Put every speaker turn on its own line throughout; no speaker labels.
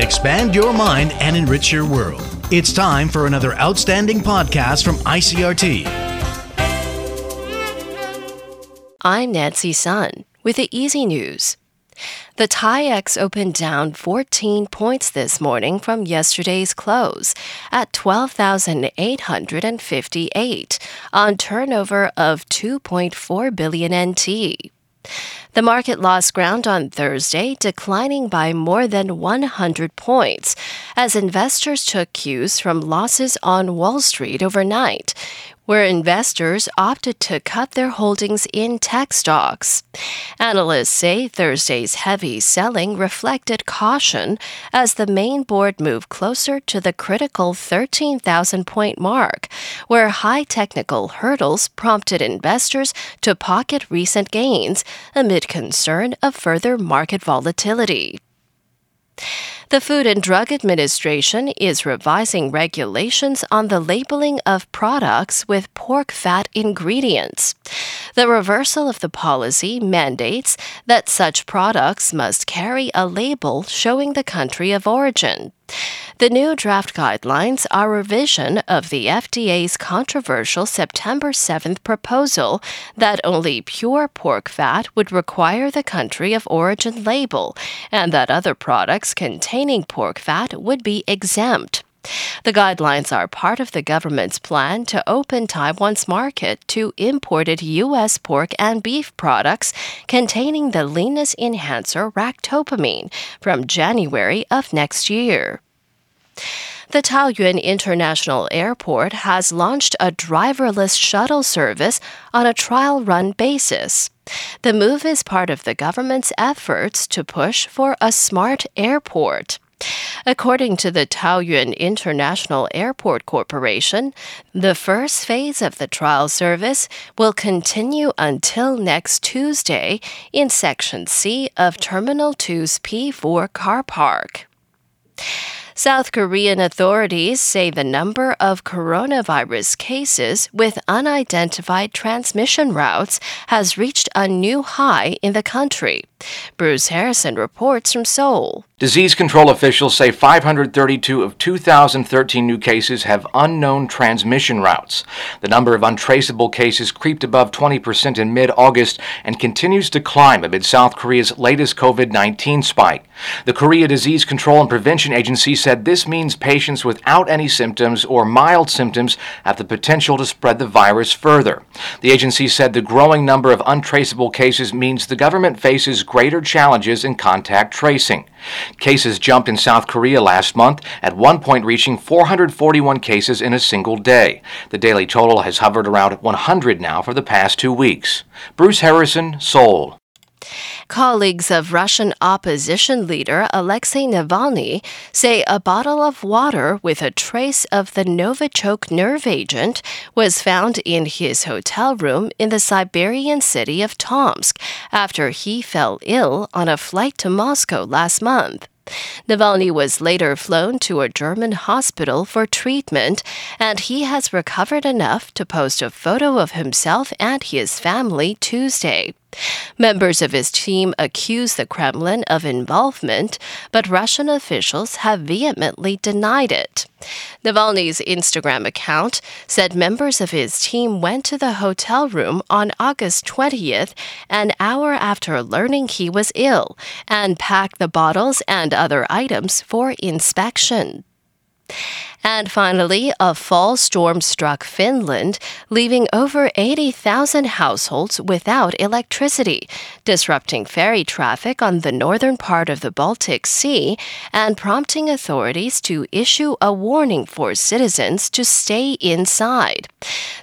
Expand your mind and enrich your world. It's time for another outstanding podcast from ICRT.
I'm Nancy Sun with the Easy News. The TAIEX opened down 14 points this morning from yesterday's close at 12,858 on turnover of 2.4 billion NT. The market lost ground on Thursday, declining by more than 100 points as investors took cues from losses on Wall Street overnight, where investors opted to cut their holdings in tech stocks. Analysts say Thursday's heavy selling reflected caution as the main board moved closer to the critical 13,000 point mark, where high technical hurdles prompted investors to pocket recent gains amid concern of further market volatility. The Food and Drug Administration is revising regulations on the labeling of products with pork fat ingredients. The reversal of the policy mandates that such products must carry a label showing the country of origin. The new draft guidelines are a revision of the FDA's controversial September 7th proposal that only pure pork fat would require the country of origin label and that other products containing pork fat would be exempt. The guidelines are part of the government's plan to open Taiwan's market to imported U.S. pork and beef products containing the leanness enhancer ractopamine from January of next year. The Taoyuan International Airport has launched a driverless shuttle service on a trial run basis. The move is part of the government's efforts to push for a smart airport. According to the Taoyuan International Airport Corporation, the first phase of the trial service will continue until next Tuesday in Section C of Terminal 2's P4 car park. South Korean authorities say the number of coronavirus cases with unidentified transmission routes has reached a new high in the country. Bruce Harrison reports from Seoul.
Disease control officials say 532 of 2,013 new cases have unknown transmission routes. The number of untraceable cases creeped above 20% in mid August and continues to climb amid South Korea's latest COVID 19 spike. The Korea Disease Control and Prevention Agency said this means patients without any symptoms or mild symptoms have the potential to spread the virus further. The agency said the growing number of untraceable cases means the government faces greater challenges in contact tracing. Cases jumped in South Korea last month, at one point reaching 441 cases in a single day. The daily total has hovered around 100 now for the past two weeks. Bruce Harrison, Seoul.
Colleagues of Russian opposition leader Alexei Navalny say a bottle of water with a trace of the Novichok nerve agent was found in his hotel room in the Siberian city of Tomsk after he fell ill on a flight to Moscow last month. Navalny was later flown to a German hospital for treatment, and he has recovered enough to post a photo of himself and his family Tuesday. Members of his team accuse the Kremlin of involvement, but Russian officials have vehemently denied it. Navalny's Instagram account said members of his team went to the hotel room on August 20th, an hour after learning he was ill, and packed the bottles and other items for inspection. And finally, a fall storm struck Finland, leaving over 80,000 households without electricity, disrupting ferry traffic on the northern part of the Baltic Sea and prompting authorities to issue a warning for citizens to stay inside.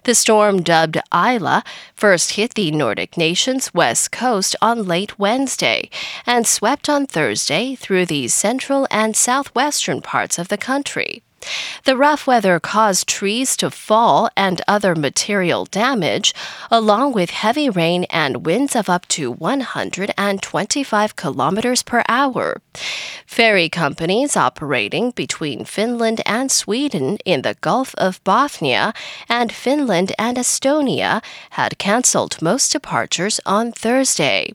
The storm, dubbed Aila, first hit the Nordic nation's west coast on late Wednesday and swept on Thursday through the central and southwestern parts of the country. The rough weather caused trees to fall and other material damage, along with heavy rain and winds of up to 125 kilometers per hour. Ferry companies operating between Finland and Sweden in the Gulf of Bothnia and Finland and Estonia had cancelled most departures on Thursday.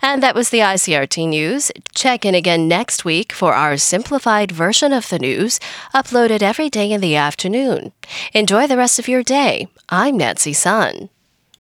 And that was the ICRT news. Check in again next week for our simplified version of the news, uploaded every day in the afternoon. Enjoy the rest of your day. I'm Nancy Sun.